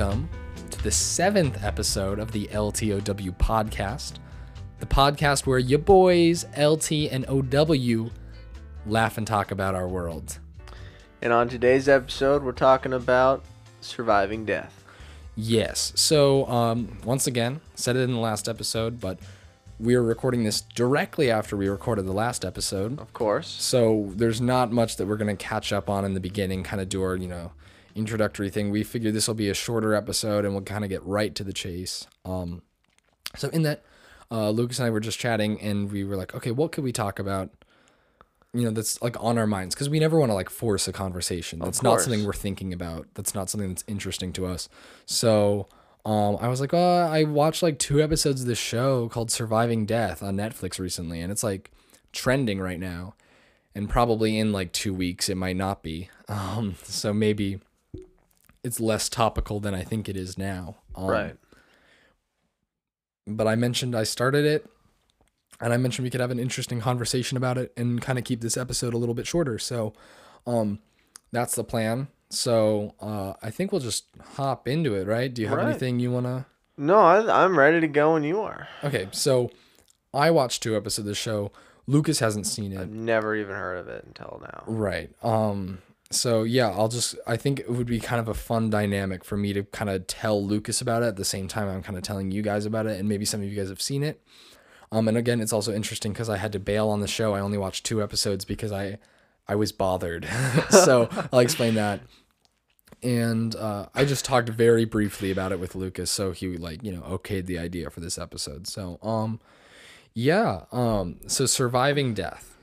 Welcome to the seventh episode of the LTOW podcast, the podcast where your boys LT and OW laugh and talk about our world. And on today's episode, we're talking about surviving death. Yes. So, um, once again, said it in the last episode, but we are recording this directly after we recorded the last episode. Of course. So there's not much that we're gonna catch up on in the beginning, kind of do our, you know, introductory thing. We figured this will be a shorter episode and we'll kind of get right to the chase. Um, so in that, uh, Lucas and I were just chatting and we were like, okay, what could we talk about? You know, that's like on our minds because we never want to like force a conversation. That's not something we're thinking about. That's not something that's interesting to us. So, um, I was like, oh, I watched like two episodes of this show called Surviving Death on Netflix recently, and it's like trending right now and probably in like two weeks it might not be. Um, so maybe it's less topical than I think it is now. Um, right. But I mentioned I started it, and I mentioned we could have an interesting conversation about it and kind of keep this episode a little bit shorter. So, um, that's the plan. So uh, I think we'll just hop into it, right? Do you have Right. anything you wanna? No, I, I'm ready to go when you are. Okay, so I watched two episodes of the show. Lucas hasn't seen it. I've never even heard of it until now. Right. Um so yeah, I'll just I think it would be kind of a fun dynamic for me to kind of tell Lucas about it at the same time I'm kind of telling you guys about it and maybe some of you guys have seen it. Um and again, it's also interesting cuz I had to bail on the show. I only watched two episodes because I I was bothered. so, I'll explain that. And uh, I just talked very briefly about it with Lucas, so he like you know okayed the idea for this episode. So um, yeah, um, so surviving death,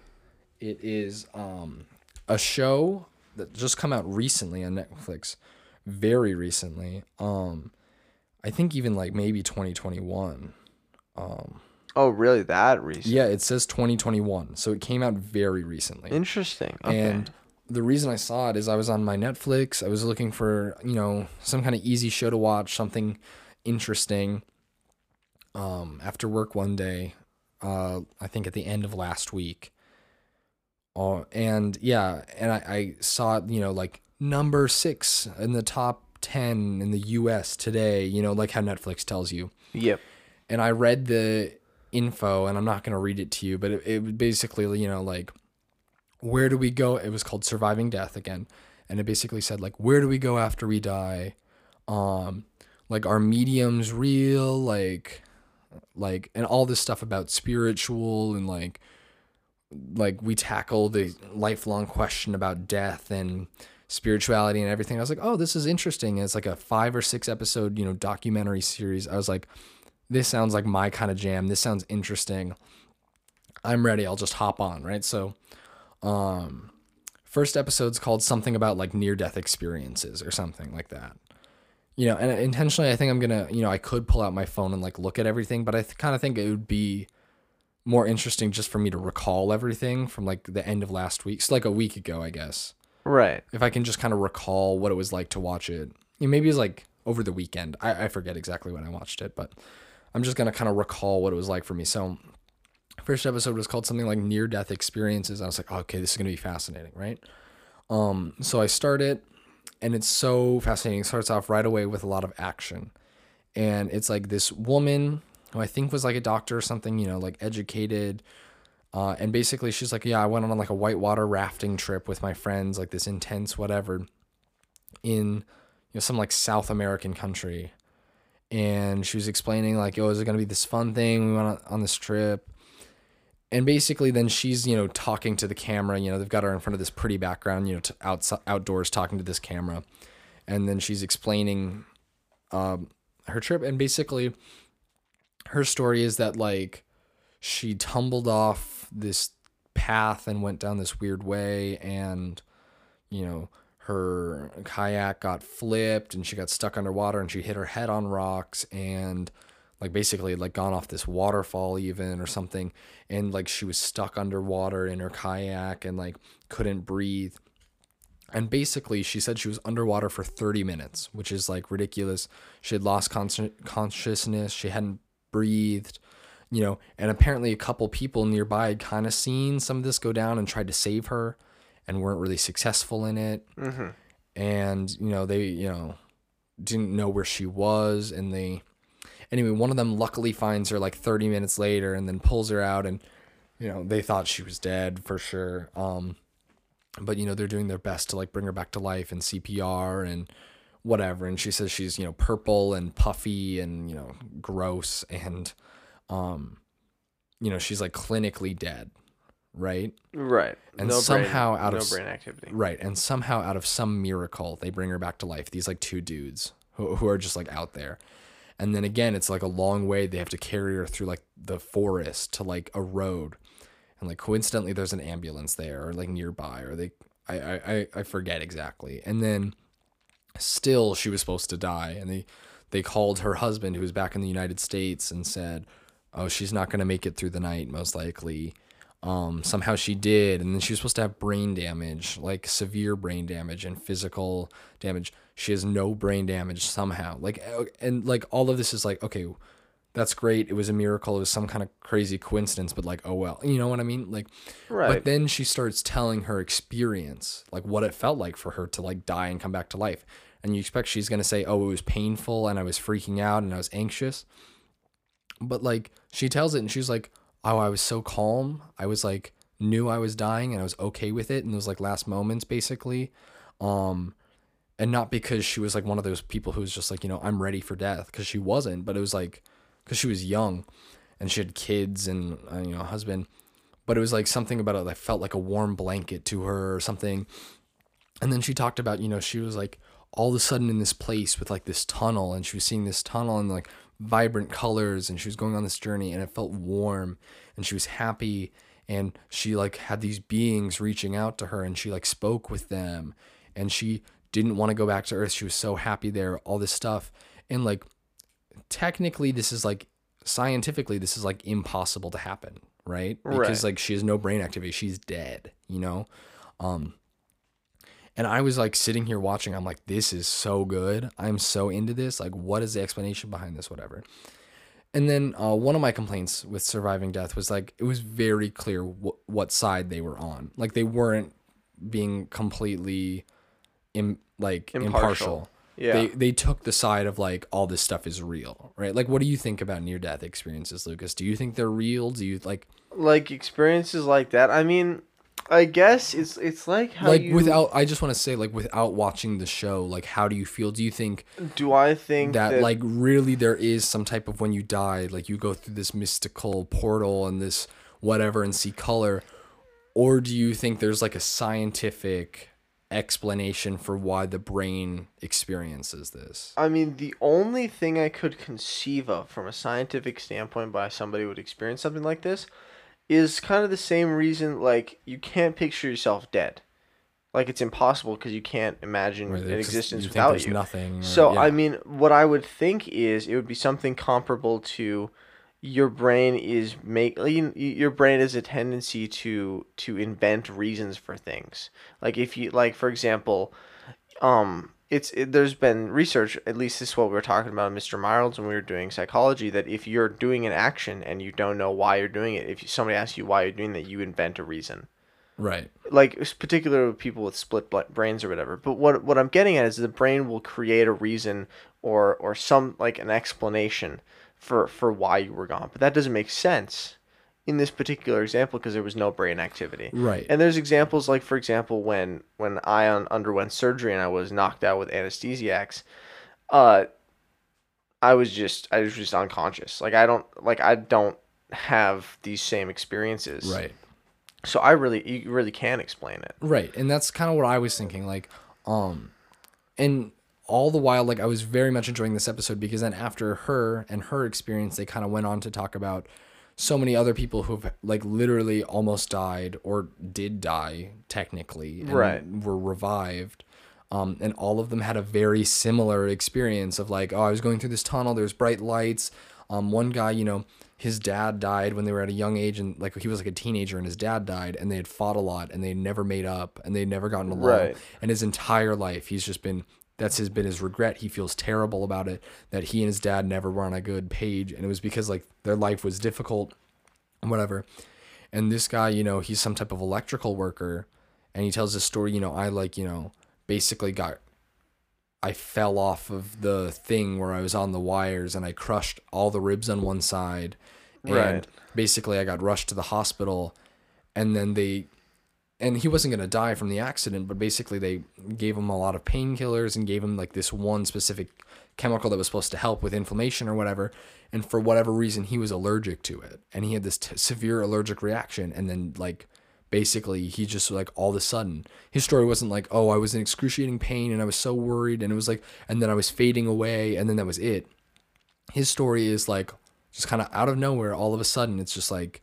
it is um a show that just come out recently on Netflix, very recently. Um, I think even like maybe 2021. Um, Oh, really? That recent? Yeah, it says 2021, so it came out very recently. Interesting. Okay. And the reason I saw it is I was on my Netflix. I was looking for, you know, some kind of easy show to watch, something interesting. Um, after work one day, uh, I think at the end of last week. Uh, and yeah, and I, I saw it, you know, like number six in the top 10 in the US today, you know, like how Netflix tells you yep. and I read the info, and I'm not gonna read it to you, but it, it basically, you know, like where do we go? It was called Surviving Death again, and it basically said like where do we go after we die? Um, like are mediums real? Like, like, and all this stuff about spiritual and like, like we tackle the lifelong question about death and spirituality and everything. I was like, oh, this is interesting. And it's like a five or six episode, you know, documentary series. I was like, this sounds like my kind of jam. This sounds interesting. I'm ready. I'll just hop on, right? So, um, first episode's called something about like near death experiences or something like that. You know, and intentionally, I think I'm gonna, you know, I could pull out my phone and like look at everything, but I th- kind of think it would be more interesting just for me to recall everything from like the end of last week, so like a week ago, I guess. Right. If I can just kind of recall what it was like to watch it, you know, maybe it's like over the weekend. I, I forget exactly when I watched it, but I'm just gonna kind of recall what it was like for me. So, first episode was called something like near death experiences. I was like, okay, this is gonna be fascinating, right? Um, so I start it, and it's so fascinating. It starts off right away with a lot of action, and it's like this woman who I think was like a doctor or something, you know, like educated. Uh, and basically, she's like, yeah, I went on like a whitewater rafting trip with my friends, like this intense whatever, in you know some like South American country, and she was explaining like, oh, is it gonna be this fun thing? We went on, on this trip, and basically, then she's you know talking to the camera. You know, they've got her in front of this pretty background, you know, to outside outdoors talking to this camera, and then she's explaining um, her trip, and basically, her story is that like she tumbled off this path and went down this weird way and you know her kayak got flipped and she got stuck underwater and she hit her head on rocks and like basically like gone off this waterfall even or something. And like she was stuck underwater in her kayak and like couldn't breathe. And basically she said she was underwater for 30 minutes which is like ridiculous. She had lost con- consciousness. She hadn't breathed you know and apparently a couple people nearby had kind of seen some of this go down and tried to save her and weren't really successful in it Mm-hmm. and you know they you know didn't know where she was and they anyway one of them luckily finds her like 30 minutes later and then pulls her out and you know they thought she was dead for sure um but you know they're doing their best to like bring her back to life and CPR and whatever and she says she's you know purple and puffy and you know gross and um you know she's like clinically dead right Right. And no somehow brain, out no of brain activity. right and somehow out of some miracle they bring her back to life these like two dudes who, who are just like out there and then again it's like a long way they have to carry her through like the forest to like a road and like coincidentally there's an ambulance there or like nearby or they I, I I- I forget exactly and then still she was supposed to die. And they they called her husband who was back in the United States and said oh she's not going to make it through the night most likely. Um somehow she did. And then she was supposed to have brain damage like severe brain damage and physical damage. She has no brain damage somehow. Like uh, and like all of this is like okay that's great. It was a miracle. It was some kind of crazy coincidence but like oh well. You know what i mean? Like Right. but then she starts telling her experience, like what it felt like for her to like die and come back to life. And you expect she's going to say, "Oh, it was painful and I was freaking out and I was anxious." But like she tells it and she's like, "Oh, I was so calm. I was like knew I was dying and I was okay with it in those like last moments basically." Um and not because she was like one of those people who was just like, you know, I'm ready for death because she wasn't, but it was like cuz she was young and she had kids and uh, you know, a husband but it was like something about it that felt like a warm blanket to her or something. And then she talked about, you know, she was like all of a sudden in this place with like this tunnel and she was seeing this tunnel and like vibrant colors and she was going on this journey and it felt warm and she was happy and she like had these beings reaching out to her and she like spoke with them and she didn't want to go back to earth. She was so happy there all this stuff and like technically this is like scientifically this is like impossible to happen right? Because Right. like she has no brain activity she's dead you know? Um and i was like sitting here watching i'm like this is so good i'm so into this like what is the explanation behind this whatever and then uh, one of my complaints with surviving death was like it was very clear wh- what side they were on like they weren't being completely Im- like Impartial. impartial Yeah. they they took the side of like all this stuff is real, right? Like, what do you think about near death experiences, Lucas? Do you think they're real? Do you like like experiences like that. I mean, I guess it's it's like how like you without? I just want to say like without watching the show, like how do you feel? Do you think do I think that, that, like really there is some type of when you die, like you go through this mystical portal and this whatever and see color, or do you think there's like a scientific explanation for why the brain experiences this? I mean, the only thing I could conceive of from a scientific standpoint by somebody would experience something like this is kind of the same reason like you can't picture yourself dead. Like it's impossible because you can't imagine an existence you without you. nothing. or- So yeah. I mean, what I would think is it would be something comparable to your brain is make your brain has a tendency to to invent reasons for things. Like if you like for example, um it's it, there's been research at least this is what we were talking about Mr. Miles when we were doing psychology that if you're doing an action and you don't know why you're doing it, if somebody asks you why you're doing that, you invent a reason right. like particularly with people with split brains or whatever. But what what I'm getting at is the brain will create a reason or or some like an explanation for for why you were gone. But that doesn't make sense in this particular example because there was no brain activity. Right. And there's examples like for example when when I un- underwent surgery and I was knocked out with anesthesiacs, uh I was just I was just unconscious. Like I don't like I don't have these same experiences. Right. So I really you really can explain it. Right. And that's kind of what I was thinking. Like, um, and all the while, like, I was very much enjoying this episode because then after her and her experience, they kind of went on to talk about so many other people who've, like, literally almost died or did die technically and Right. were revived. Um, and all of them had a very similar experience of like, oh, I was going through this tunnel. There's bright lights. Um, one guy, you know, his dad died when they were at a young age, and like he was like a teenager, and his dad died, and they had fought a lot, and they never made up, and they never gotten along. Right. And his entire life, he's just been that's his been his regret. He feels terrible about it that he and his dad never were on a good page, and it was because like their life was difficult, and whatever. And this guy, you know, he's some type of electrical worker, and he tells this story. You know, I like, you know, basically got I fell off of the thing where I was on the wires and I crushed all the ribs on one side. And Right. basically I got rushed to the hospital and then they and he wasn't going to die from the accident, but basically they gave him a lot of painkillers and gave him like this one specific chemical that was supposed to help with inflammation or whatever. And for whatever reason, he was allergic to it, and he had this t- severe allergic reaction. And then like basically he just like all of a sudden his story wasn't like oh I was in excruciating pain and I was so worried and it was like and then I was fading away and then that was it. His story is like just kind of out of nowhere all of a sudden it's just like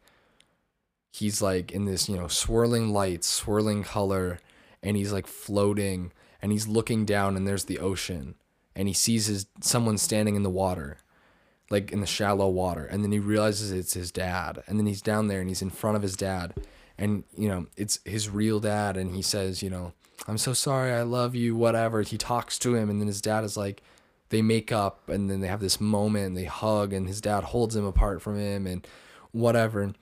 he's like in this, you know, swirling lights, swirling color, and he's like floating and he's looking down and there's the ocean and he sees his someone standing in the water, like in the shallow water, and then he realizes it's his dad. And then he's down there and he's in front of his dad and you know, it's his real dad and he says, you know, I'm so sorry, I love you, whatever. He talks to him and then his dad is like they make up and then they have this moment and they hug and his dad holds him apart from him and whatever. And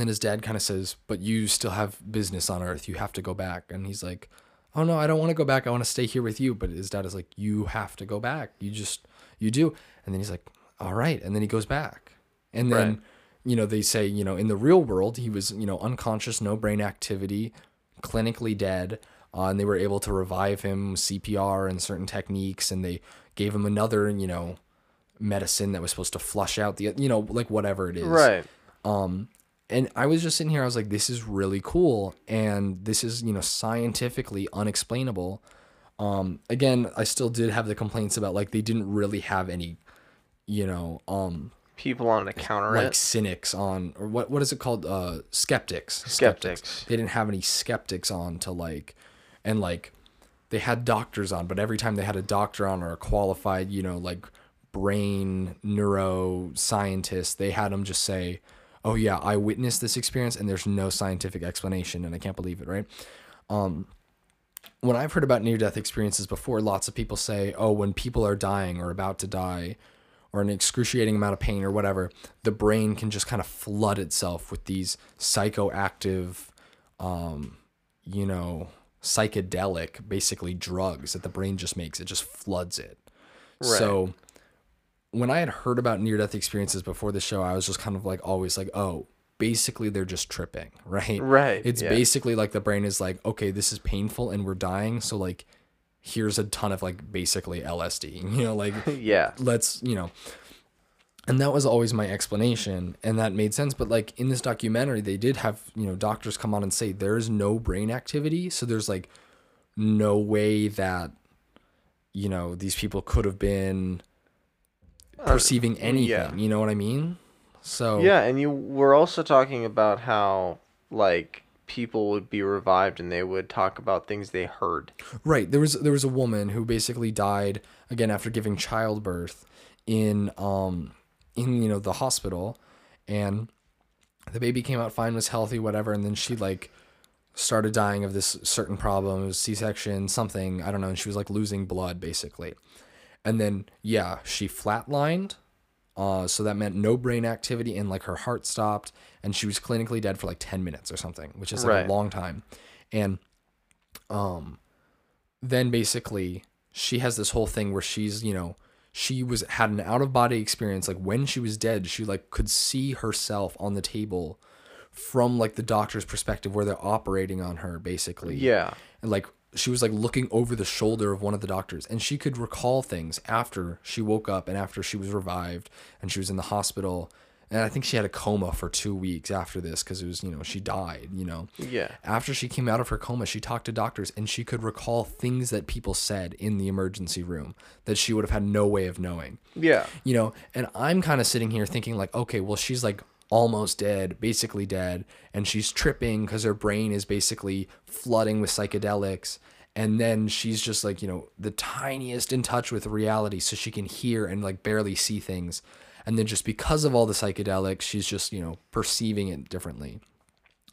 then his dad kind of says, But you still have business on earth. You have to go back. And he's like, Oh no, I don't want to go back. I want to stay here with you. But his dad is like, You have to go back. You just, you do. And then he's like, All right. And then he goes back. And then, Right. you know, they say, you know, in the real world, he was, you know, unconscious, no brain activity, clinically dead. Uh, and they were able to revive him, with CPR and certain techniques. And they gave him another, you know, medicine that was supposed to flush out the, you know, like whatever it is Right. And I was just sitting here, I was like, this is really cool. And this is, you know, scientifically unexplainable. Um, again, I still did have the complaints about like they didn't really have any, you know, um, People on the counter like it. cynics on or what what is it called? Uh skeptics. Skeptics. They didn't have any skeptics on to like and like they had doctors on, but every time they had a doctor on or a qualified, you know, like brain neuroscientist, they had them just say, "Oh yeah, I witnessed this experience and there's no scientific explanation and I can't believe it," right? Um when I've heard about near death experiences before, lots of people say, "Oh, when people are dying or about to die or an excruciating amount of pain or whatever, the brain can just kind of flood itself with these psychoactive um, you know, psychedelic basically drugs that the brain just makes. It just floods it. So when I had heard about near death experiences before the show, I was just kind of like always like, oh, basically they're just tripping, right? Right, It's yeah. basically like the brain is like, okay, this is painful and we're dying, so like here's a ton of like basically LSD, you know, like Yeah. let's you know and that was always my explanation and that made sense but like in this documentary they did have you know doctors come on and say there is no brain activity so there's like no way that you know these people could have been perceiving anything Uh, yeah. you know what i mean so Yeah, and you were also talking about how like people would be revived and they would talk about things they heard. Right. There was there was a woman who basically died again after giving childbirth in um in you know the hospital and the baby came out fine was healthy whatever and then she like started dying of this certain problem it was c-section something i don't know and she was like losing blood basically and then yeah she flatlined uh, so that meant no brain activity and like her heart stopped and she was clinically dead for like 10 minutes or something which is like Right. a long time and um then basically she has this whole thing where she's you know she was had an out of body experience like when she was dead she like could see herself on the table from like the doctor's perspective where they're operating on her basically Yeah. and like she was like looking over the shoulder of one of the doctors and she could recall things after she woke up and after she was revived and she was in the hospital and i think she had a coma for two weeks after this because it was you know she died you know Yeah. after she came out of her coma she talked to doctors and she could recall things that people said in the emergency room that she would have had no way of knowing Yeah. you know and i'm kind of sitting here thinking like okay well she's like almost dead basically dead and she's tripping because her brain is basically flooding with psychedelics and then she's just like you know the tiniest in touch with reality so she can hear and like barely see things and then just because of all the psychedelics she's just you know perceiving it differently.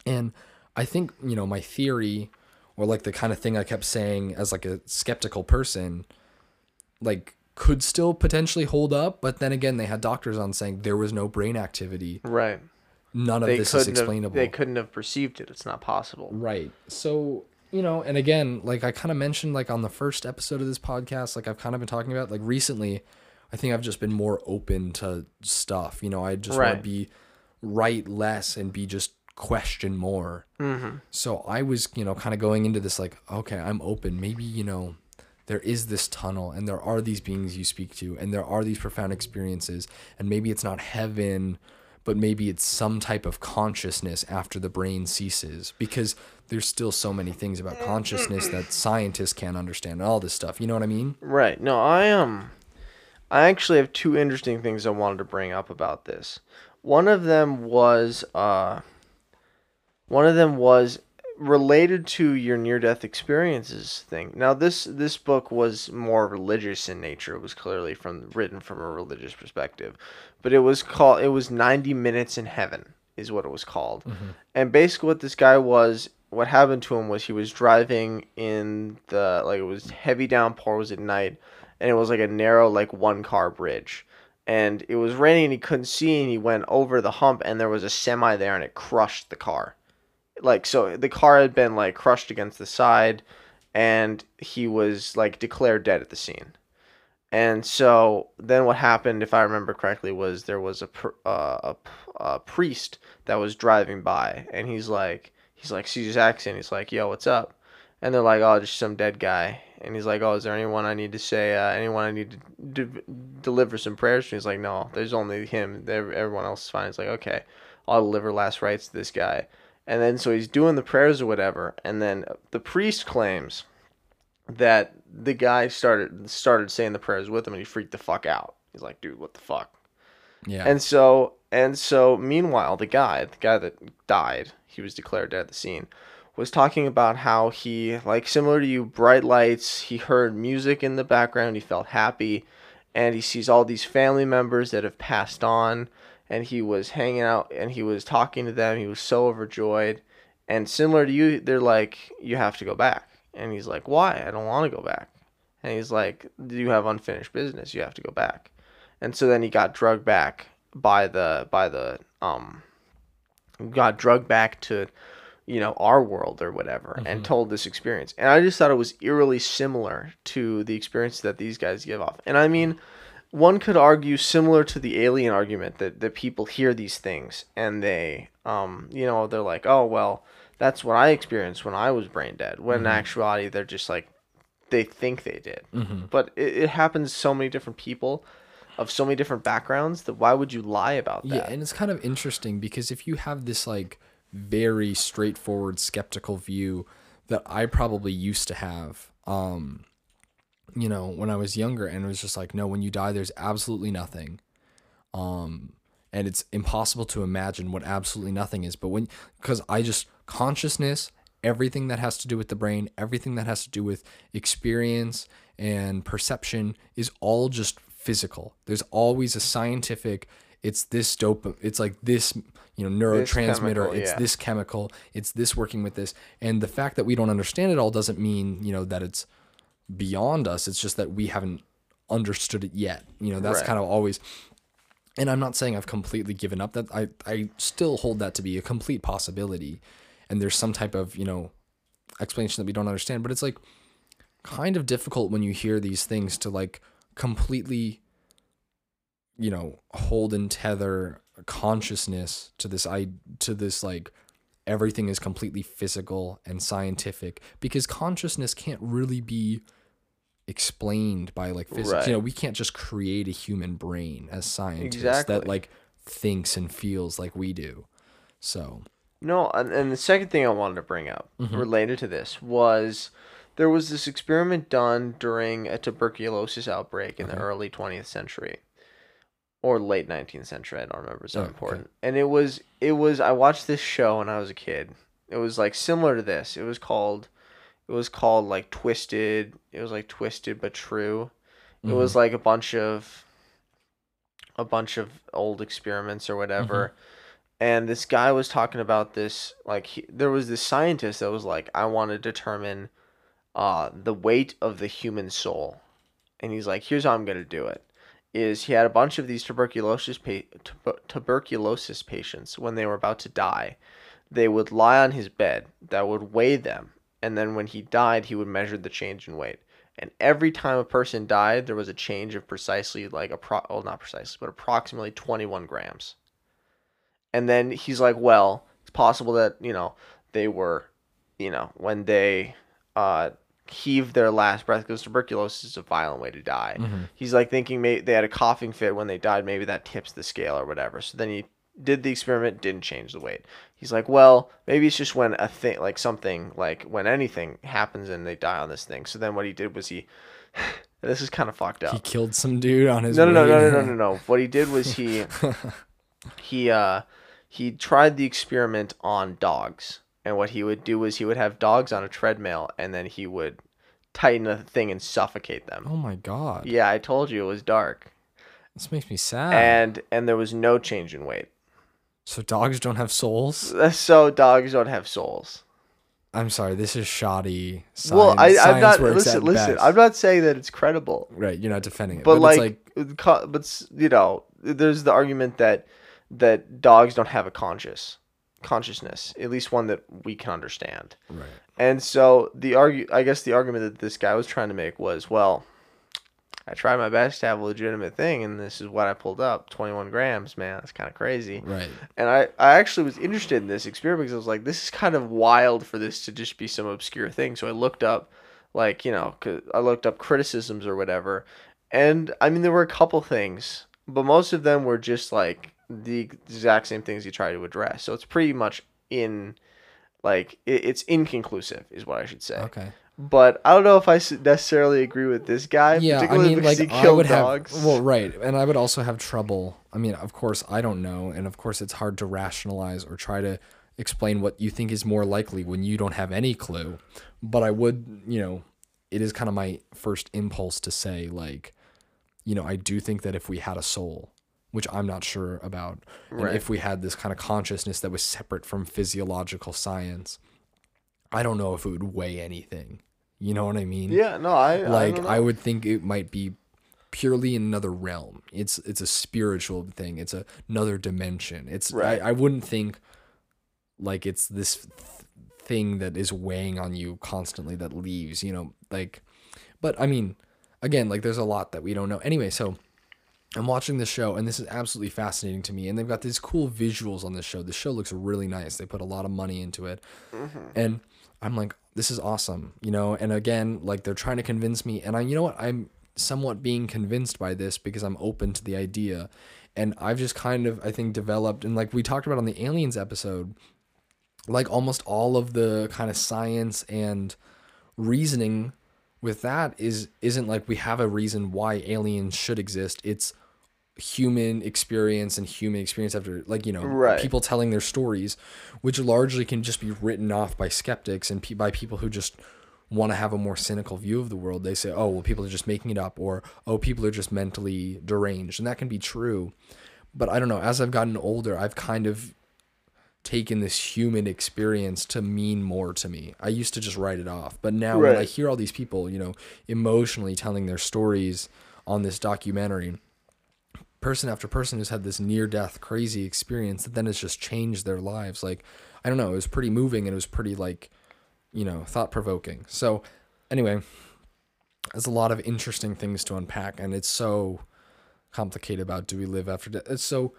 And I think, you know, my theory or like the kind of thing I kept saying as like a skeptical person, like could still potentially hold up. But then again, they had doctors on saying there was no brain activity. Right. None of They this is couldn't have, explainable. they couldn't have perceived it. It's not possible. Right. So you know, and again, like I kind of mentioned, like on the first episode of this podcast, like I've kind of been talking about, like recently, I think I've just been more open to stuff. You know, I just want to be write less and be just question more. Mm-hmm. So I was, you know, kind of going into this like, okay, I'm open. Maybe, you know, there is this tunnel and there are these beings you speak to and there are these profound experiences and maybe it's not heaven, but maybe it's some type of consciousness after the brain ceases because there's still so many things about consciousness that scientists can't understand and all this stuff. You know what I mean? Right. No, I um I actually have two interesting things I wanted to bring up about this. One of them was uh one of them was related to your near death experiences thing. Now this this book was more religious in nature. It was clearly from written from a religious perspective. But it was called it was 90 minutes in heaven is what it was called. Mm-hmm. And basically what this guy was what happened to him was he was driving in the like it was heavy downpour was at night and it was like a narrow like one car bridge and it was raining and he couldn't see and he went over the hump and there was a semi there and it crushed the car like so the car had been like crushed against the side and he was like declared dead at the scene. And so then what happened if i remember correctly was there was a uh, a, a priest that was driving by and he's like he's like sees his accident he's like yo what's up? And they're like oh just some dead guy. And he's like oh is there anyone i need to say uh, anyone i need to de- deliver some prayers to? He's like no there's only him. Ev- everyone else is fine. He's like okay i'll deliver last rites to this guy and then so he's doing the prayers or whatever and then the priest claims that the guy started started saying the prayers with him and he freaked the fuck out he's like dude what the fuck Yeah. and so and so meanwhile the guy, the guy that died, he was declared dead at the scene, was talking about how he like similar to you, bright lights, he heard music in the background, he felt happy, and he sees all these family members that have passed on and he was hanging out and he was talking to them, he was so overjoyed. And similar to you, they're like, You have to go back. And he's like, Why? I don't want to go back. And he's like, You have unfinished business, you have to go back. And so then he got drugged back by the by the um got drugged back to you know our world or whatever and told this experience and i just thought it was eerily similar to the experience that these guys give off and i mean one could argue similar to the alien argument that, that people hear these things and they um you know they're like oh well that's what i experienced when i was brain dead when in actuality they're just like they think they did. But it, it happens to so many different people of so many different backgrounds that why would you lie about that? Yeah, and it's kind of interesting because if you have this like very straightforward skeptical view that I probably used to have, um, you know, when I was younger, and it was just like, no, when you die, there's absolutely nothing, um, and it's impossible to imagine what absolutely nothing is. But when, because I just consciousness, everything that has to do with the brain, everything that has to do with experience and perception is all just physical. There's always a scientific. It's this dope. It's like this, you know, This neurotransmitter. chemical, it's yeah. this chemical. It's this working with this. And the fact that we don't understand it all doesn't mean you know that it's beyond us. It's just that we haven't understood it yet. You know, that's Right. kind of always. And I'm not saying I've completely given up. That I I still hold that to be a complete possibility. And there's some type of you know explanation that we don't understand. But it's like kind of difficult when you hear these things to like completely you know hold and tether consciousness to this i to this like everything is completely physical and scientific because consciousness can't really be explained by like physics Right. you know we can't just create a human brain as scientists that like thinks and feels like we do so No, and, and the second thing I wanted to bring up Mm-hmm. related to this was there was this experiment done during a tuberculosis outbreak in the early 20th century or late 19th century. I don't remember. It's Oh, not okay. important. And it was it was I watched this show when I was a kid. It was like similar to this. It was called it was called like Twisted. It was like Twisted but True. It was like a bunch of a bunch of old experiments or whatever. And this guy was talking about this like he, there was this scientist that was like I want to determine uh the weight of the human soul. And he's like here's how I'm going to do it. Is he had a bunch of these tuberculosis pa- tuber- tuberculosis patients when they were about to die. They would lie on his bed that would weigh them and then when he died, he would measure the change in weight. And every time a person died, there was a change of precisely like a pro well not precisely, but approximately 21 grams. And then he's like, well, it's possible that, you know, they were, you know, when they uh heaved their last breath because tuberculosis is a violent way to die. Mm-hmm. He's like thinking maybe they had a coughing fit when they died, maybe that tips the scale or whatever. So then he did the experiment, didn't change the weight. He's like, well, maybe it's just when a thing, like something, like when anything happens and they die on this thing. So then what he did was he, this is kind of fucked up. He killed some dude on his No, no, no, no, no, no, no, no. What he did was he, he, uh, he tried the experiment on dogs. And what he would do was he would have dogs on a treadmill and then he would tighten a thing and suffocate them. Oh my god. Yeah, I told you it was dark. This makes me sad. And and there was no change in weight. So dogs don't have souls? Uh, so dogs don't have souls. I'm sorry, this is shoddy science. well, I, I'm science not. Listen, listen. best. I'm not saying that it's credible, Right, you're not defending it. but, But, like, it's like but you know, there's the argument that that dogs don't have a conscious consciousness, at least one that we can understand. right. And so the argue, I guess the argument that this guy was trying to make was, well, I tried my best to have a legitimate thing, and this is what I pulled up: 21 grams. Man, that's kind of crazy. Right. And I, I actually was interested in this experiment because I was like, this is kind of wild for this to just be some obscure thing. So I looked up, like, you know, I looked up criticisms or whatever. And I mean, there were a couple things, but most of them were just like the exact same things you try to address. So it's pretty much in, like, it, it's inconclusive, is what I should say. Okay. But I don't know if I necessarily agree with this guy, Yeah, I particularly mean, because like he I killed would dogs. have. Well, right, and I would also have trouble. I mean, of course, I don't know, and of course, it's hard to rationalize or try to explain what you think is more likely when you don't have any clue. But I would, you know, it is kind of my first impulse to say, like, you know, I do think that if we had a soul, which I'm not sure about, and if we had this kind of consciousness that was separate from physiological science, I don't know if it would weigh anything. You know what I mean? yeah, no, I I, like don't I, would think it might be purely in another realm. It's it's a spiritual thing. It's a, another dimension. It's Right. I, I wouldn't think like it's this th- thing that is weighing on you constantly that leaves, you know, like but I mean, again, like there's a lot that we don't know. Anyway, so I'm watching this show and this is absolutely fascinating to me. And they've got these cool visuals on this show. The show looks really nice. They put a lot of money into it. Mm-hmm. And I'm like, this is awesome, you know? And again, like they're trying to convince me. And I, you know what? I'm somewhat being convinced by this because I'm open to the idea. And I've just kind of, I think, developed, and like we talked about on the aliens episode, like almost all of the kind of science and reasoning with that is isn't like we have a reason why aliens should exist it's human experience and human experience after like you know Right. people telling their stories which largely can just be written off by skeptics and pe- by people who just want to have a more cynical view of the world they say oh well people are just making it up or oh people are just mentally deranged and that can be true but i don't know as i've gotten older i've kind of taken this human experience to mean more to me. I used to just write it off, but now when I hear all these people, you know, emotionally telling their stories on this documentary, person after person who's had this near death crazy experience that then has just changed their lives. Like, I don't know, it was pretty moving and it was pretty like, you know, thought provoking. So, anyway, there's a lot of interesting things to unpack and it's so complicated about do we live after death. It's so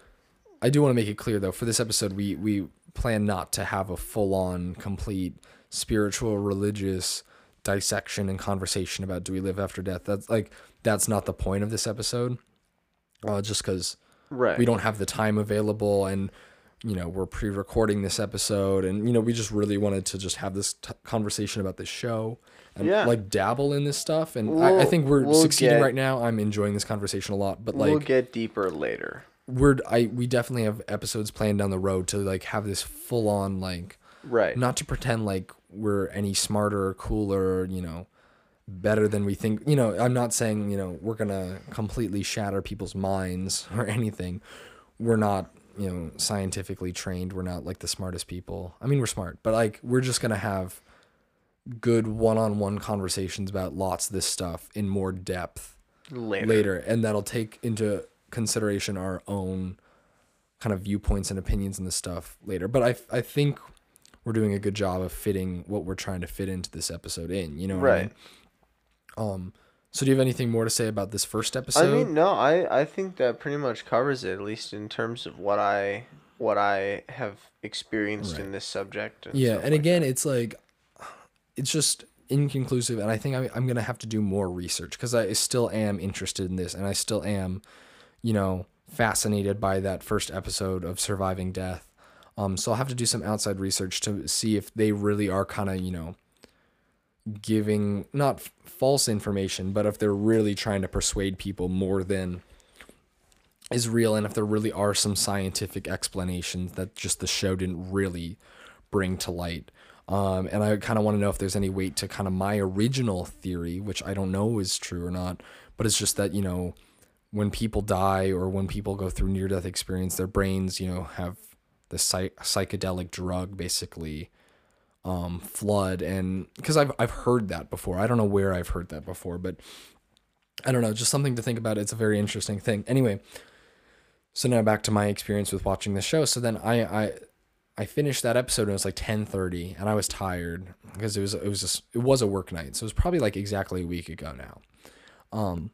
I do want to make it clear though, for this episode, we we plan not to have a full on, complete spiritual, religious dissection and conversation about do we live after death. That's like that's not the point of this episode. Uh, just because right. we don't have the time available and you know we're pre-recording this episode and you know we just really wanted to just have this t- conversation about this show and Yeah. like dabble in this stuff and I, I think we're we'll succeeding get- right now i'm enjoying this conversation a lot but like we'll get deeper later. we're I we definitely have episodes planned down the road to like have this full on like Right. not to pretend like we're any smarter or cooler, you know, better than we think. You know, I'm not saying, you know, we're going to completely shatter people's minds or anything. We're not, you know, scientifically trained. We're not like the smartest people. I mean, we're smart, but like we're just going to have good one-on-one conversations about lots of this stuff in more depth later. later and that'll take into consideration our own kind of viewpoints and opinions and this stuff later but i i think we're doing a good job of fitting what we're trying to fit into this episode in. You know, what I Right. mean? Um. So do you have anything more to say about this first episode? I mean, no, I I think that pretty much covers it, at least in terms of what I what I have experienced in this subject. And yeah, and like again, it's like, it's just inconclusive, and I think I, I'm gonna have to do more research because I still am interested in this, and I still am, you know, fascinated by that first episode of surviving death. Um, so I'll have to do some outside research to see if they really are kind of, you know, giving not false information, but if they're really trying to persuade people more than is real, and if there really are some scientific explanations that just the show didn't really bring to light. Um, and I kind of want to know if there's any weight to kind of my original theory, which I don't know is true or not, but it's just that, you know, when people die or when people go through near death experience, their brains, you know, have the psych- psychedelic drug basically um, flood. And because I've, I've heard that before. I don't know where I've heard that before, but I don't know, just something to think about. It's a very interesting thing. Anyway, so now back to my experience with watching the show. So then I, I, I finished that episode and it was like 10:30 and I was tired because it was it was just, it was a work night. So it was probably like exactly a week ago now. Um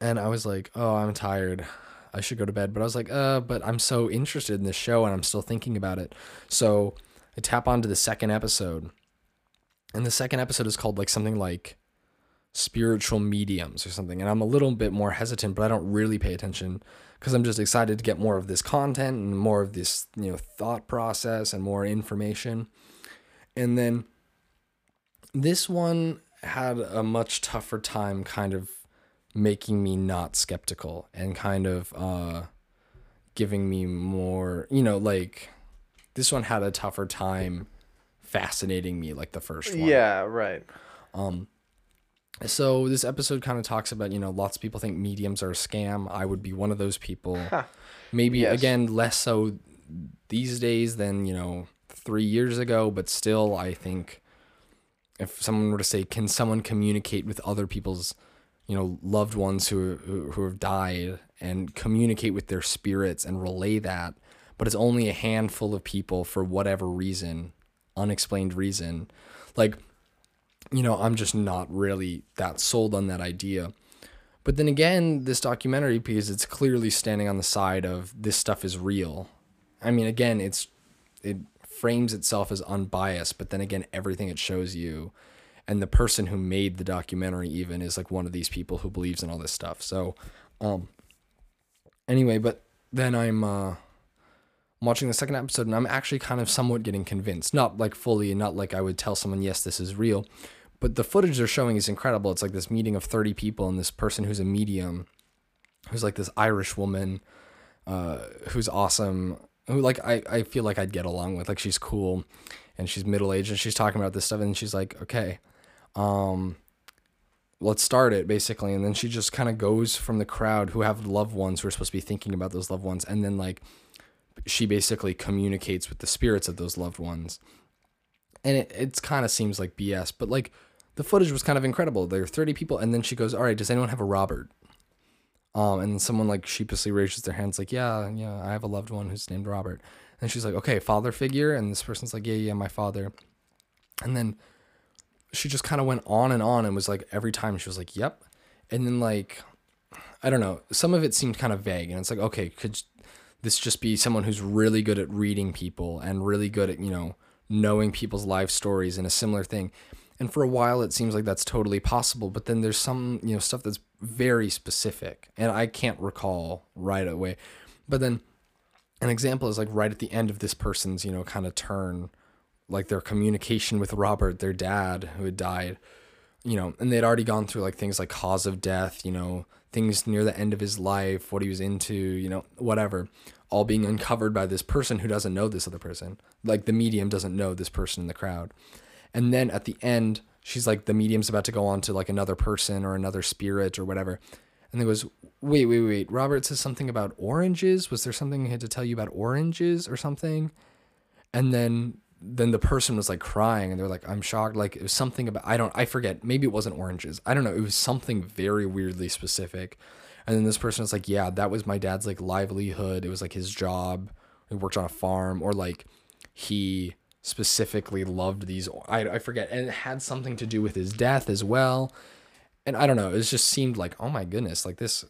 and I was like, "Oh, I'm tired. I should go to bed." But I was like, "Uh, but I'm so interested in this show and I'm still thinking about it." So I tap onto the second episode. And the second episode is called like something like spiritual mediums or something. And I'm a little bit more hesitant, but I don't really pay attention because I'm just excited to get more of this content and more of this, you know, thought process and more information. And then this one had a much tougher time kind of making me not skeptical and kind of uh giving me more, you know, like this one had a tougher time fascinating me like the first one. Yeah, right. Um So this episode kind of talks about, you know, lots of people think mediums are a scam. I would be one of those people. Maybe Yes. again less so these days than, you know, 3 years ago, but still I think if someone were to say can someone communicate with other people's, you know, loved ones who who, who have died and communicate with their spirits and relay that, but it's only a handful of people for whatever reason, unexplained reason. Like you know, I'm just not really that sold on that idea. But then again, this documentary because it's clearly standing on the side of this stuff is real. I mean, again, it's it frames itself as unbiased, but then again, everything it shows you and the person who made the documentary even is like one of these people who believes in all this stuff. So, um anyway, but then I'm uh I'm watching the second episode and I'm actually kind of somewhat getting convinced. Not like fully and not like I would tell someone, yes, this is real. But the footage they're showing is incredible. It's like this meeting of 30 people and this person who's a medium, who's like this Irish woman, uh, who's awesome, who like I, I feel like I'd get along with. Like she's cool and she's middle aged and she's talking about this stuff and she's like, okay, um, let's start it basically. And then she just kind of goes from the crowd who have loved ones who are supposed to be thinking about those loved ones. And then like she basically communicates with the spirits of those loved ones. And it, it's kind of seems like BS, but like the footage was kind of incredible. There are 30 people, and then she goes, All right, does anyone have a Robert? Um, and someone like sheepishly raises their hands, like, Yeah, yeah, I have a loved one who's named Robert. And she's like, Okay, father figure. And this person's like, Yeah, yeah, my father. And then she just kind of went on and on and was like, every time she was like, Yep. And then like, I don't know, some of it seemed kind of vague. And it's like, okay, could this just be someone who's really good at reading people and really good at, you know, knowing people's life stories and a similar thing. And for a while it seems like that's totally possible, but then there's some, you know, stuff that's very specific and I can't recall right away. But then an example is like right at the end of this person's, you know, kind of turn, like their communication with Robert, their dad who had died, you know, and they'd already gone through like things like cause of death, you know, things near the end of his life, what he was into, you know, whatever, all being uncovered by this person who doesn't know this other person. Like the medium doesn't know this person in the crowd. And then at the end, she's like, the medium's about to go on to like another person or another spirit or whatever. And there goes, wait, wait, wait. Robert says something about oranges. Was there something he had to tell you about oranges or something? And then then the person was like crying and they're like, I'm shocked. Like it was something about I don't I forget. Maybe it wasn't oranges. I don't know. It was something very weirdly specific. And then this person was like, Yeah, that was my dad's like livelihood. It was like his job. He worked on a farm, or like he specifically loved these. I, I forget, and it had something to do with his death as well. And I don't know, it just seemed like, oh my goodness, like this,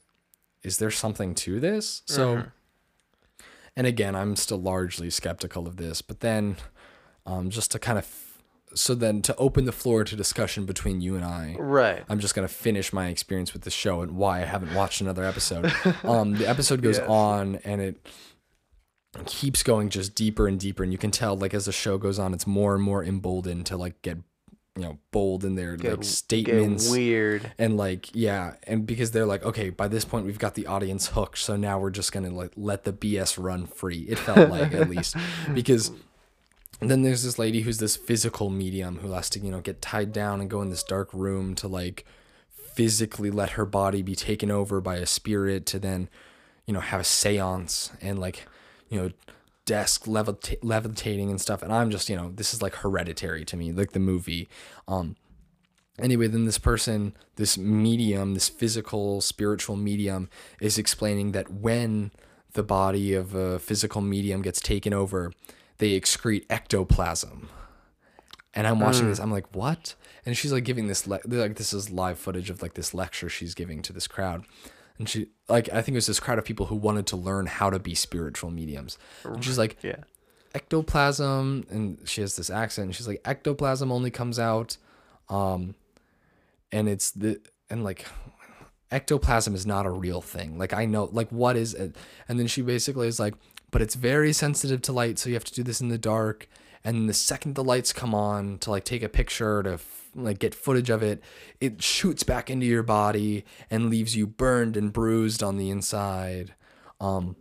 is there something to this? So, mm-hmm. and again, I'm still largely skeptical of this, but then um, just to kind of, so then to open the floor to discussion between you and I, Right. I'm just gonna finish my experience with the show and why I haven't watched another episode. um, the episode goes Yes. on and it keeps going just deeper and deeper, and you can tell like as the show goes on, it's more and more emboldened to like get you know bold in their Get, like get statements weird. and like yeah and because they're like okay by this point we've got the audience hooked so now we're just gonna like let the bs run free it felt like at least because then there's this lady who's this physical medium who has to you know get tied down and go in this dark room to like physically let her body be taken over by a spirit to then you know have a seance and like you know desk levita- levitating and stuff. And i'm just you know this is like hereditary to me like the movie. Um anyway then this person this medium this physical spiritual medium is explaining that when the body of a physical medium gets taken over they excrete ectoplasm. And i'm watching this i'm like what? And she's like giving this le- like this is live footage of like this lecture she's giving to this crowd. And she like i think it was this crowd of people who wanted to learn how to be spiritual mediums. And she's like Yeah. ectoplasm and she has this accent and she's like ectoplasm only comes out um and it's the and like ectoplasm is not a real thing. Like i know like what is it? And then she basically is like but it's very sensitive to light so you have to do this in the dark. And the second the lights come on to like take a picture to f- like get footage of it it shoots back into your body and leaves you burned and bruised on the inside. Um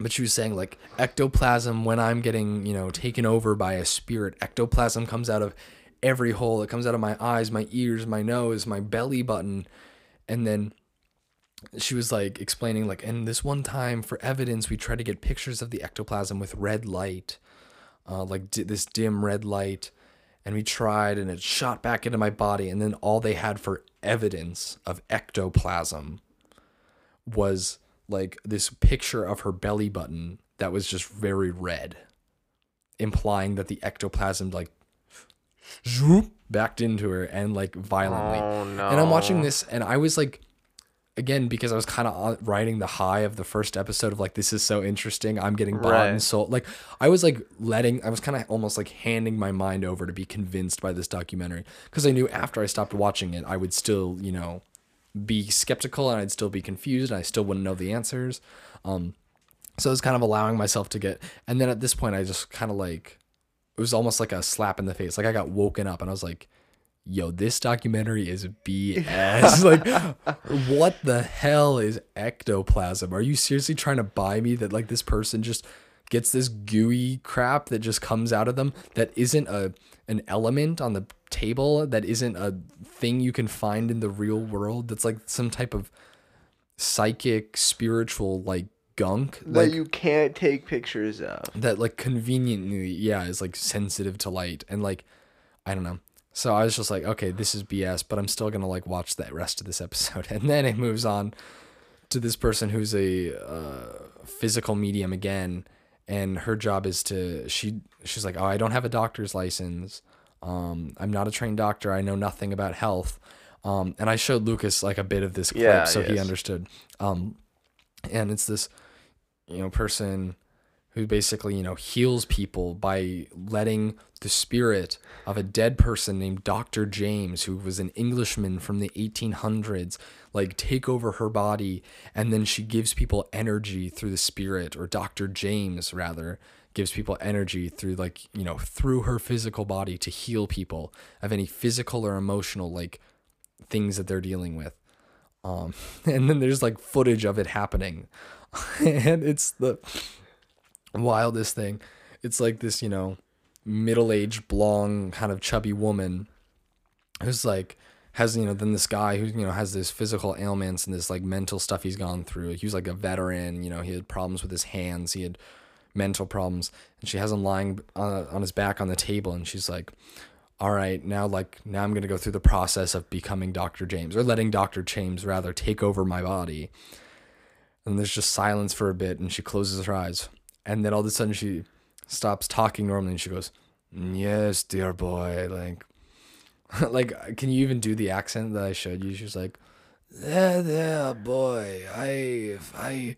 but she was saying like ectoplasm when i'm getting you know taken over by a spirit ectoplasm comes out of every hole. It comes out of my eyes my ears my nose my belly button. And then she was like explaining like and this one time for evidence we tried to get pictures of the ectoplasm with red light uh, like di- this dim red light and we tried and it shot back into my body and then all they had for evidence of ectoplasm was like this picture of her belly button that was just very red implying that the ectoplasm like zoop, backed into her and like violently Oh no. and I'm watching this, and I was like, again, because I was kind of riding the high of the first episode of like, this is so interesting. I'm getting bought and sold. Like, I was like letting, I was kind of almost like handing my mind over to be convinced by this documentary because I knew after I stopped watching it, I would still, you know, be skeptical and I'd still be confused and I still wouldn't know the answers. Um, so I was kind of allowing myself to get, and then at this point, I just kind of like, it was almost like a slap in the face. Like I got woken up and I was like, yo, this documentary is BS. like, what the hell is ectoplasm? Are you seriously trying to buy me that like this person just gets this gooey crap that just comes out of them that isn't a an element on the table that isn't a thing you can find in the real world that's like some type of psychic spiritual like gunk that like you can't take pictures of. that like conveniently yeah is like sensitive to light and like i don't know so i was just like okay this is bs but i'm still gonna like watch the rest of this episode. And then it moves on to this person who's a uh, physical medium again and her job is to she she's like oh i don't have a doctor's license. Um i'm not a trained doctor. I know nothing about health. Um and i showed lucas like a bit of this clip Yeah, so he understood. Um and it's this you know person who basically you know heals people by letting the spirit of a dead person named Dr. James who was an Englishman from the 1800s like take over her body and then she gives people energy through the spirit or Dr. James rather gives people energy through like you know through her physical body to heal people of any physical or emotional like things that they're dealing with um and then there's like footage of it happening and it's the wildest thing. It's like this you know middle-aged blonde kind of chubby woman who's like has you know then this guy who you know has this physical ailments and this like mental stuff he's gone through. He was like a veteran you know he had problems with his hands he had mental problems and she has him lying on, on his back on the table and she's like all right now like now i'm going to go through the process of becoming dr james or letting dr james rather take over my body. And there's just silence for a bit and she closes her eyes and then all of a sudden she stops talking normally and she goes yes, dear boy. Like, like, can you even do the accent that I showed you? She's like, there, there, boy. I, I,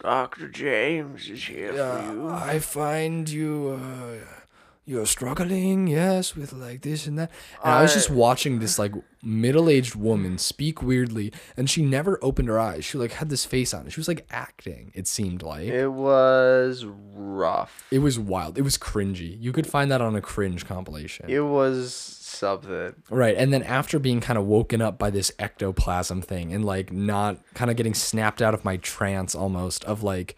Dr. James is here for uh, you. I find you, uh, you're struggling, yes, with like this and that. And I was just watching this like middle-aged woman speak weirdly, and she never opened her eyes. She like had this face on. She was like acting. It seemed like It was rough. it was wild. It was cringy. You could find that on a cringe compilation. It was something. Right. And then after being kind of woken up by this ectoplasm thing and like not kind of getting snapped out of my trance almost of like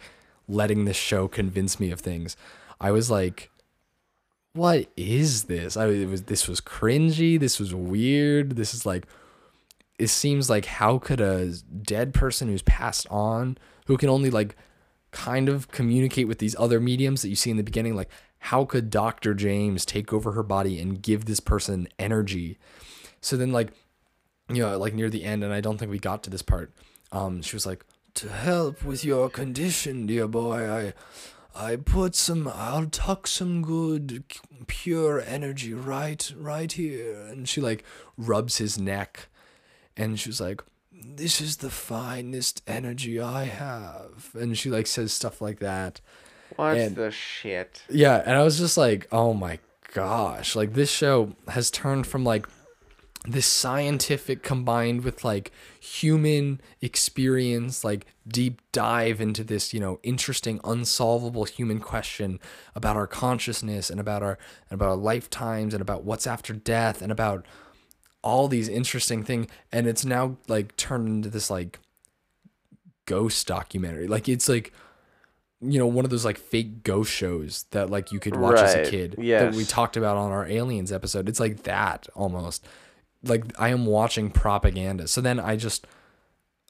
letting this show convince me of things, I was like, what is this? I was this was cringy, this was weird. This is like it seems like how could a dead person who's passed on who can only like kind of communicate with these other mediums that you see in the beginning like how could dr james take over her body and give this person energy so then like you know like near the end and i don't think we got to this part um she was like to help with your condition dear boy i i put some i'll tuck some good pure energy right right here. And she like rubs his neck. And she's like this is the finest energy i have. And she like says stuff like that. What And- the shit? yeah, and I was just like, oh my gosh, like this show has turned from like this scientific combined with like human experience, like deep dive into this, you know, interesting, unsolvable human question about our consciousness and about our and about our lifetimes and about what's after death and about all these interesting things. And it's now like turned into this like ghost documentary. Like it's like you know one of those like fake ghost shows that like you could watch as a kid that we talked about on our aliens episode it's like that almost like i am watching propaganda. So then i just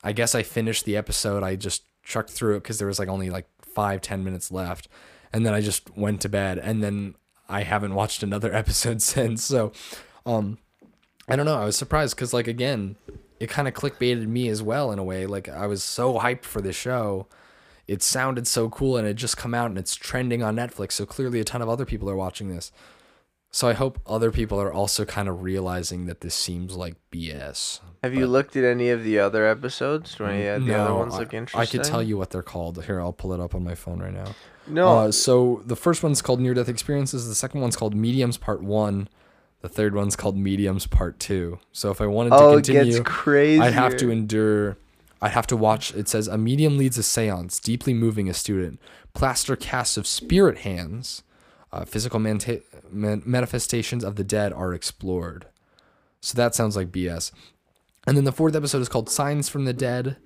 i guess i finished the episode. I just chucked through it because there was like only like five ten minutes left. And then i just went to bed. And then i haven't watched another episode since. So um i don't know. I was surprised because like again it kind of clickbaited me as well in a way. Like i was so hyped for this show. It sounded so cool and it just come out and it's trending on Netflix. So clearly a ton of other people are watching this. So I hope other people are also kind of realizing that this seems like BS. Have you looked at any of the other episodes? Do any of the other ones look interesting? I interesting? could tell you what they're called. Here, I'll pull it up on my phone right now. No. Uh, so the first one's called Near Death Experiences. The second one's called Mediums Part One. The third one's called Mediums Part Two. So if I wanted to oh, continue, crazy. I'd have to endure. I'd have to watch. It says a medium leads a séance, deeply moving a student. Plaster casts of spirit hands, uh, physical manta- man- manifestations of the dead are explored. So that sounds like BS. And then the fourth episode is called Signs from the Dead.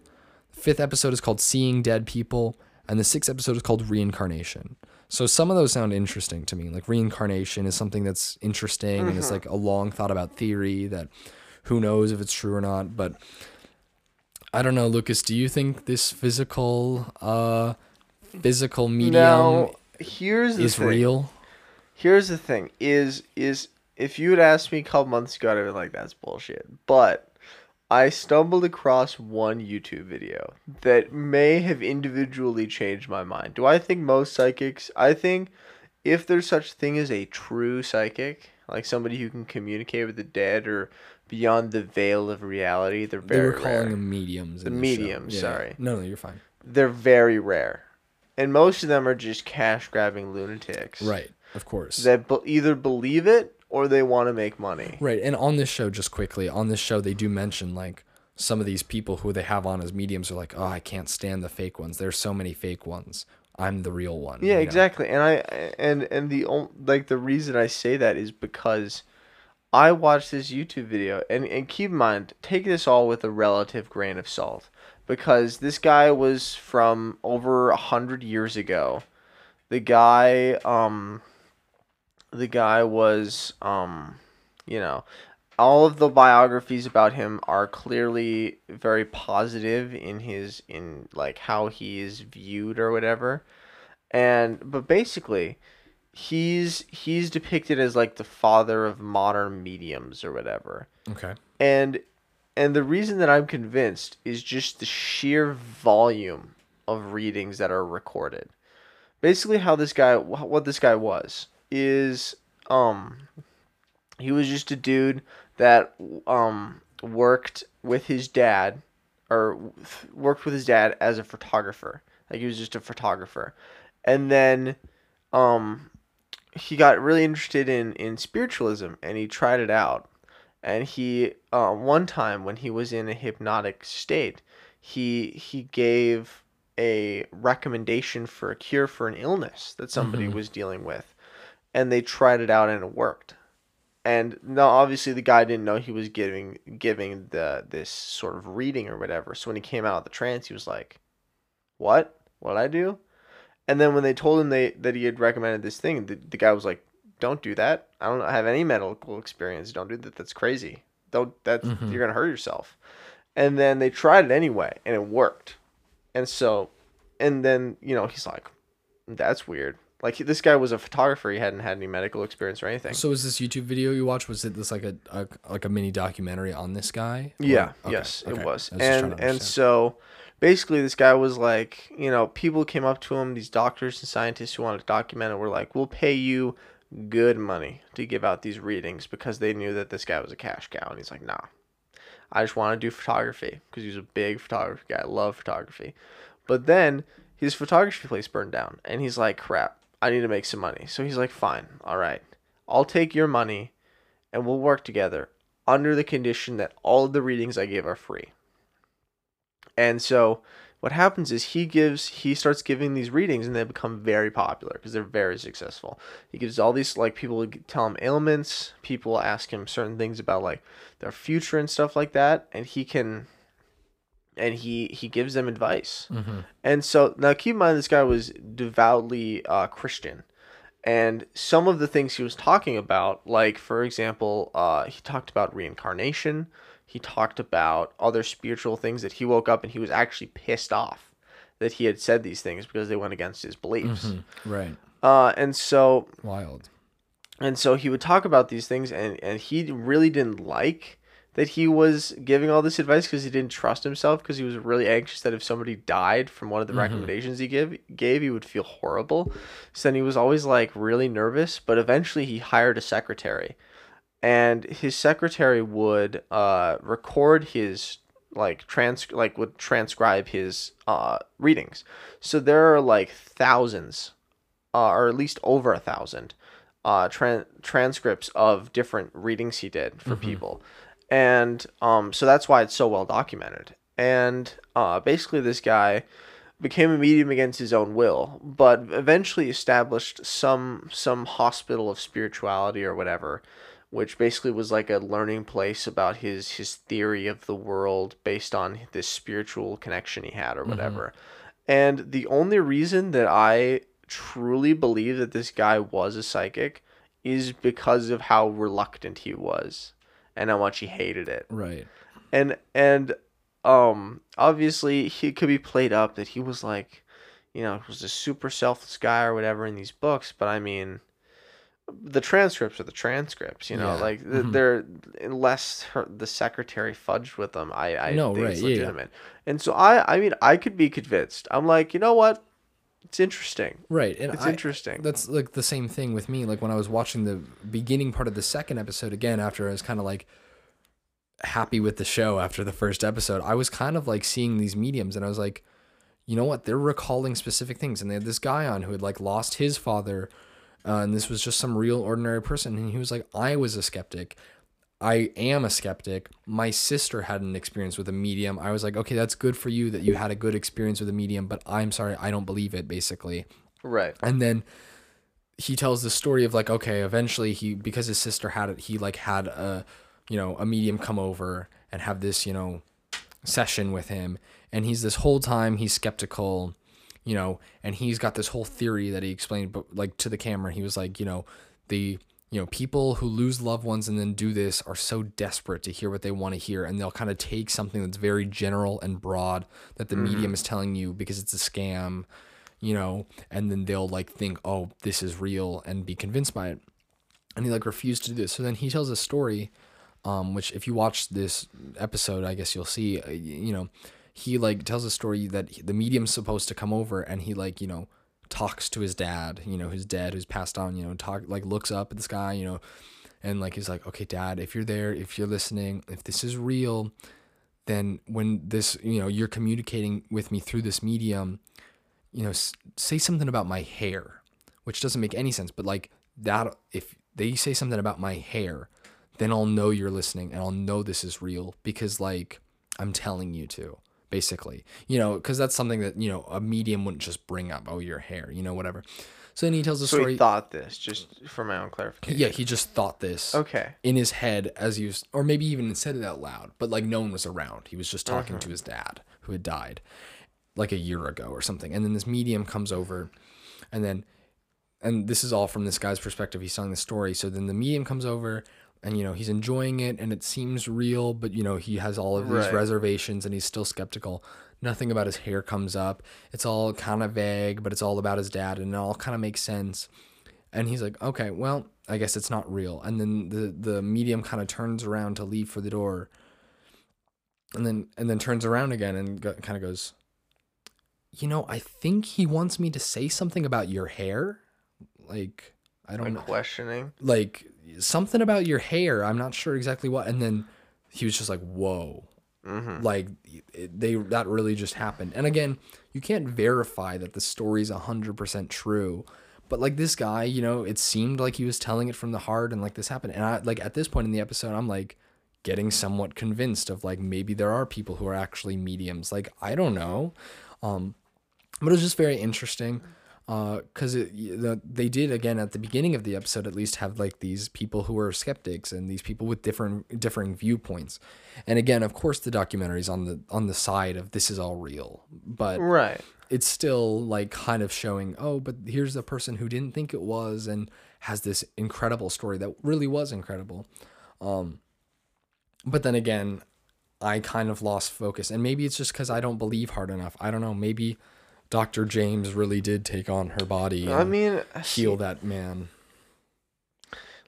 The fifth episode is called Seeing Dead People, and the sixth episode is called Reincarnation. So some of those sound interesting to me. Like reincarnation is something that's interesting and it's like a long thought about theory that who knows if it's true or not, but I don't know, Lucas, do you think this physical uh physical medium Now, here's the is thing. real? Here's the thing: is is if you had asked me a couple months ago, I'd have been like, "That's bullshit." But I stumbled across one YouTube video that may have individually changed my mind. Do I think most psychics? I think if there's such thing as a true psychic, like somebody who can communicate with the dead or beyond the veil of reality, they're very. They were calling rare. them mediums. The mediums, Yeah, sorry. No, no, you're fine. They're very rare, and most of them are just cash grabbing lunatics. Right, of course. that be- either believe it or they want to make money. Right, and on this show, just quickly, on this show, they do mention like some of these people who they have on as mediums are like, oh, I can't stand the fake ones. There's so many fake ones. I'm the real one. Yeah, you know? exactly. And I and and the like the reason I say that is because I watched this YouTube video and and keep in mind take this all with a relative grain of salt because this guy was from over a hundred years ago. The guy um the guy was um you know all of the biographies about him are clearly very positive in his in like how he is viewed or whatever and but basically he's he's depicted as like the father of modern mediums or whatever Okay. and and the reason that i'm convinced is just the sheer volume of readings that are recorded basically how this guy what this guy was is um he was just a dude that um worked with his dad or worked with his dad as a photographer. Like he was just a photographer. And then um he got really interested in in spiritualism and he tried it out. And he uh, one time when he was in a hypnotic state, he he gave a recommendation for a cure for an illness that somebody was dealing with and they tried it out and it worked. And now obviously the guy didn't know he was giving giving the this sort of reading or whatever. So when he came out of the trance he was like what? What did i do? And then when they told him they that he had recommended this thing the, the guy was like don't do that. I don't have any medical experience. Don't do that. That's crazy. Don't that's mm-hmm. you're gonna hurt yourself. And then they tried it anyway and it worked. And so and then you know he's like that's weird. Like this guy was a photographer. He hadn't had any medical experience or anything. So was this YouTube video you watched? Was it this like a, a like a mini documentary on this guy? Or- Yeah, okay, yes, okay. it was. Was And and so basically this guy was like, you know, people came up to him, these doctors and scientists who wanted to document it were like, "We'll pay you good money to give out these readings because they knew that this guy was a cash cow." And he's like, "Nah. I just want to do photography because he's a big photography guy. I love photography." But then his photography place burned down and he's like, "Crap, I need to make some money." So he's like, "Fine. All right. I'll take your money and we'll work together under the condition that all of the readings I give are free. And so what happens is he gives he starts giving these readings and they become very popular because they're very successful. He gives all these like people tell him ailments, people ask him certain things about like their future and stuff like that and he can and he he gives them advice. And so now keep in mind this guy was devoutly uh, Christian and some of the things he was talking about like for example uh, he talked about reincarnation he talked about other spiritual things that he woke up and he was actually pissed off that he had said these things because they went against his beliefs. Right, uh, and so wild. and so he would talk about these things and, and he really didn't like that he was giving all this advice because he didn't trust himself because he was really anxious that if somebody died from one of the recommendations he give, gave he would feel horrible. So then he was always like really nervous but eventually he hired a secretary and his secretary would uh, record his like trans like would transcribe his uh, readings so there are like thousands uh, or at least over a thousand uh, tran- transcripts of different readings he did for people. And um, so that's why it's so well documented. And uh, basically, this guy became a medium against his own will, but eventually established some some hospital of spirituality or whatever, which basically was like a learning place about his his theory of the world based on this spiritual connection he had or whatever. And the only reason that I truly believe that this guy was a psychic is because of how reluctant he was and how much he hated it. Right. And and um obviously he could be played up that he was like you know, was a super selfless guy or whatever in these books, but I mean the transcripts are the transcripts, you know, Yeah. like th- mm-hmm. they're unless her, the secretary fudged with them, I I No, think right, it's yeah, yeah. legitimate. And so I I mean I could be convinced. I'm like, you know what? It's interesting. Right. And It's I- interesting. That's like the same thing with me. Like when I was watching the beginning part of the second episode again, after I was kind of like happy with the show after the first episode, I was kind of like seeing these mediums and I was like, you know what? They're recalling specific things. And they had this guy on who had like lost his father. Uh, and this was just some real ordinary person. And he was like, I was a skeptic. I am a skeptic. My sister had an experience with a medium. I was like, okay, that's good for you that you had a good experience with a medium, but I'm sorry, I don't believe it, basically. Right. And then he tells the story of like, okay, eventually he because his sister had it, he like had a you know, a medium come over and have this, you know, session with him. And he's this whole time he's skeptical, you know, and he's got this whole theory that he explained but like to the camera. He was like, you know, the you know, people who lose loved ones and then do this are so desperate to hear what they want to hear and they'll kind of take something that's very general and broad that the medium is telling you because it's a scam you know, and then they'll like think, oh, this is real and be convinced by it. And he like refused to do this. So then he tells a story, um, which if you watch this episode, I guess you'll see, uh, you know, he like tells a story that he- the medium's supposed to come over and he like, you know, talks to his dad, you know, his dad who's passed on, you know, talk like looks up at the sky, you know, and like he's like, okay, dad, if you're there, if you're listening, if this is real, then when this, you know, you're communicating with me through this medium, you know, s- say something about my hair, which doesn't make any sense, but like that, if they say something about my hair, then I'll know you're listening and I'll know this is real because like I'm telling you to basically, you know, because that's something that, you know, a medium wouldn't just bring up, oh, your hair, you know, whatever. So then he tells the So story. he thought this, just for my own clarification. yeah, he just thought this Okay. in his head as he was, or maybe even said it out loud, but like no one was around. He was just talking to mm-hmm. his dad who had died like a year ago or something. And then this medium comes over, and then, and this is all from this guy's perspective. He's telling the story. So then the medium comes over, and you know he's enjoying it, and it seems real, but you know he has all of these Right. reservations, and he's still skeptical. Nothing about his hair comes up. It's all kind of vague, but it's all about his dad, and it all kind of makes sense. And he's like, okay, well, I guess it's not real. And then the the medium kind of turns around to leave for the door, and then and then turns around again and go, kind of goes, you know, I think he wants me to say something about your hair, like I don't Like know, questioning. like something about your hair. I'm not sure exactly what. And then he was just like, whoa. Mm-hmm. Like it, they that really just happened. And again, you can't verify that the story's 100% true. But like this guy, you know, it seemed like he was telling it from the heart and like this happened. And I like at this point in the episode, I'm like getting somewhat convinced of like maybe there are people who are actually mediums. Like I don't know. Um but it was just very interesting because the, they did again at the beginning of the episode at least have like these people who are skeptics and these people with different differing viewpoints. And again of course the documentary's on the on the side of this is all real but Right. it's still like kind of showing oh but here's the person who didn't think it was and has this incredible story that really was incredible. Um but then again i kind of lost focus. And maybe it's just because i don't believe hard enough. I don't know. Maybe dr james really did take on her body and I mean, heal that man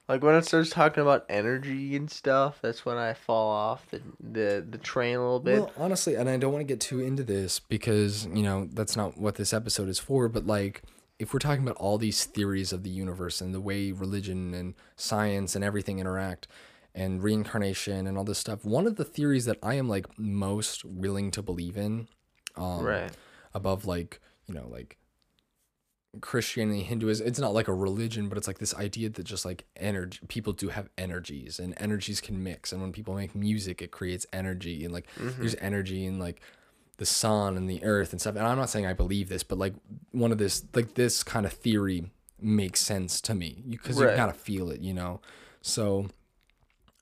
like when it starts talking about energy and stuff, that's when I fall off the the, the train a little bit. Well, honestly, and I don't want to get too into this because, you know, that's not what this episode is for, but like if we're talking about all these theories of the universe and the way religion and science and everything interact and reincarnation and all this stuff, one of the theories that I am like most willing to believe in um right. Above like, you know, like Christianity, Hinduism, it's not like a religion, but it's like this idea that just like energy, people do have energies and energies can mix. And when people make music, it creates energy and like mm-hmm. there's energy in like the sun and the earth and stuff. And I'm not saying I believe this, but like one of this, like this kind of theory makes sense to me because you Right. kind of feel it, you know? So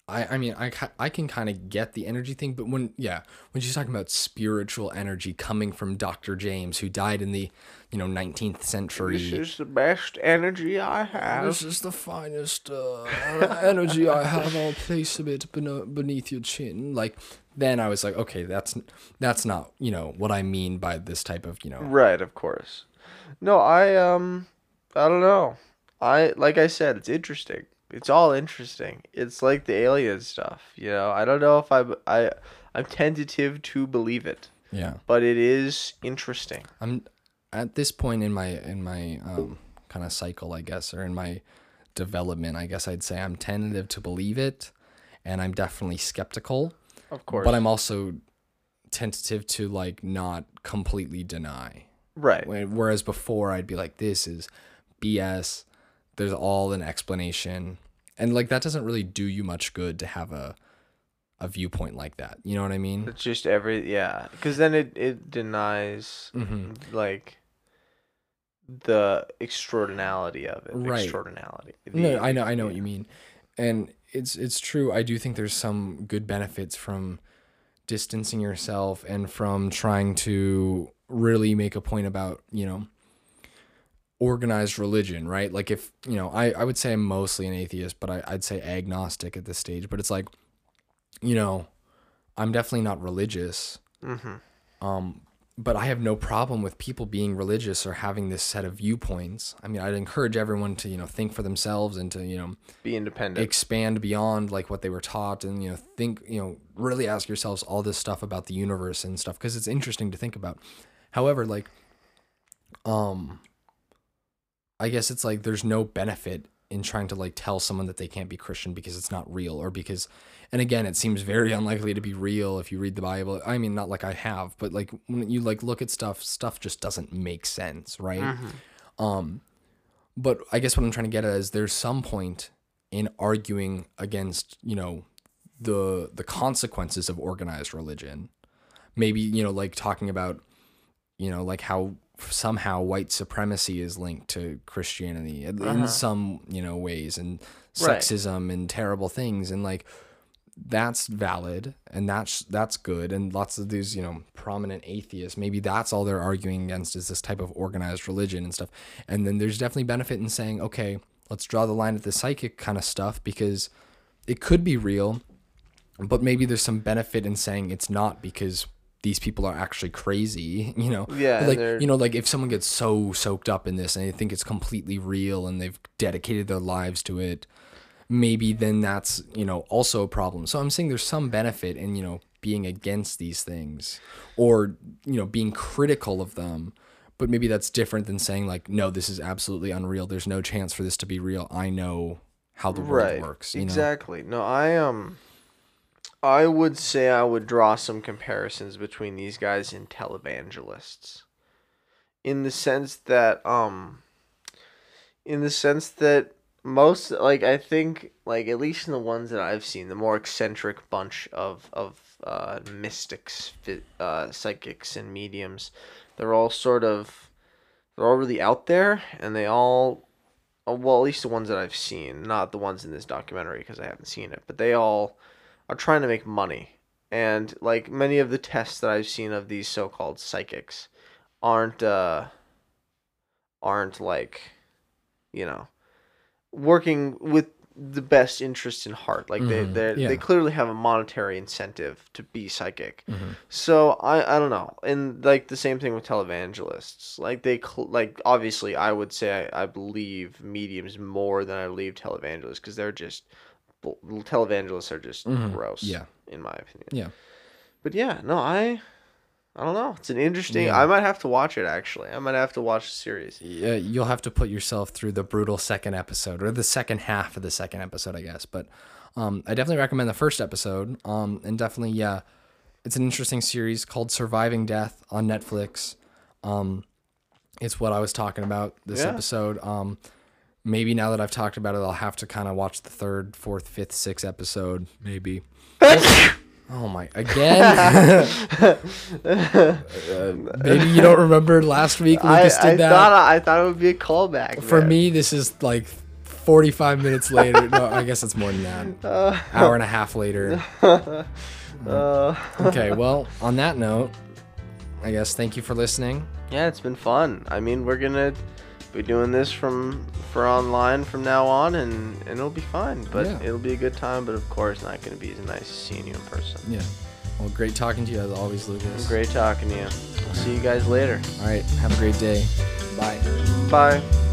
I, I mean, I, I can kind of get the energy thing, but when, yeah, when she's talking about spiritual energy coming from Dr. James, who died in the, you know, 19th century. This is the best energy I have. This is the finest uh, energy I have. I'll place a bit beneath your chin. Like, then I was like, okay, that's that's not you know what I mean by this type of you know. Right, of course. No, I um I don't know. I like I said, it's interesting. It's all interesting. It's like the alien stuff, you know. I don't know if I I I'm tentative to believe it, Yeah, but it is interesting. I'm at this point in my in my um, kind of cycle, I guess, or in my development. I guess I'd say I'm tentative to believe it, and I'm definitely skeptical. Of course. But I'm also tentative to like not completely deny. right. Whereas before, I'd be like, this is BS. There's all an explanation. And like, that doesn't really do you much good to have a, a viewpoint like that. You know what I mean? It's just every yeah, cuz then it it denies hmm like the extraordinality of it. Right. Extraordinality. No, I know, I know what you mean. And it's, it's true. I do think there's some good benefits from distancing yourself and from trying to really make a point about, you know, organized religion, right? Like if, you know, I, I would say I'm mostly an atheist, but I, I'd say agnostic at this stage. But it's like, you know, I'm definitely not religious. Mhm. Um, but I have no problem with people being religious or having this set of viewpoints. I mean, I'd encourage everyone to, you know, think for themselves and to, you know, Be independent. expand beyond like what they were taught and, you know, think, you know, really ask yourselves all this stuff about the universe and stuff because it's interesting to think about. However, like, um, I guess it's like there's no benefit in trying to like tell someone that they can't be Christian because it's not real or because and again it seems very unlikely to be real if you read the Bible. I mean not like I have, but like when you like look at stuff, stuff just doesn't make sense, right? Um but I guess what I'm trying to get at is there's some point in arguing against, you know, the the consequences of organized religion. Maybe, you know, like talking about you know, like how somehow white supremacy is linked to Christianity in in uh-huh. some, you know, ways and Right. sexism and terrible things and like that's valid and that's that's good and lots of these you know prominent atheists maybe that's all they're arguing against is this type of organized religion and stuff and then there's definitely benefit in saying okay let's draw the line at the psychic kind of stuff because it could be real but maybe there's some benefit in saying it's not because these people are actually crazy you know? Yeah, like you know like if someone gets so soaked up in this and they think it's completely real and they've dedicated their lives to it maybe then that's you know also a problem. So i'm saying there's some benefit in you know being against these things or you know being critical of them but maybe that's different than saying like no this is absolutely unreal. There's no chance for this to be real. I know how the world right. works you know? Exactly. No i um i would say i would draw some comparisons between these guys and televangelists. In the sense that um in the sense that most like i think like at least in the ones that i've seen the more eccentric bunch of of uh mystics uh psychics and mediums they're all sort of they're all really out there and they all uh, well, at least the ones that I've seen, not the ones in this documentary because I haven't seen it, but they all are trying to make money. And like many of the tests that I've seen of these so-called psychics aren't uh aren't like you know working with the best interest in heart. Like they Mhm, they yeah. they clearly have a monetary incentive to be psychic. Mhm. So I I don't know, and like the same thing with televangelists. Like they cl- like obviously I would say I, I believe mediums more than I believe televangelists because they're just televangelists are just Mhm, gross. yeah. in my opinion. Yeah. But yeah, no, I I don't know. It's an interesting. Yeah. I might have to watch it actually. I might have to watch the series. yeah, you'll have to put yourself through the brutal second episode or the second half of the second episode, I guess. But um, I definitely recommend the first episode. Um, and definitely, yeah, it's an interesting series called Surviving Death on Netflix. Um, it's what I was talking about this Yeah. episode. Um, maybe now that I've talked about it, I'll have to kind of watch the third, fourth, fifth, sixth episode, maybe. Oh my! Again, Uh, maybe you don't remember last week Lucas I did that. thought I thought it would be a callback. For man. me, this is like 45 minutes later. No, I guess it's more than that. Hour and a half later. Uh, Okay, well, on that note, I guess thank you for listening. yeah, it's been fun. I mean, we're gonna be doing this from for online from now on, and and it'll be fine. But Yeah. it'll be a good time. But of course, not gonna be as nice as seeing you in person. Yeah. Well, great talking to you as always, Lucas. Great talking to you. I'll see you guys later. All right, have a great day. Bye. Bye.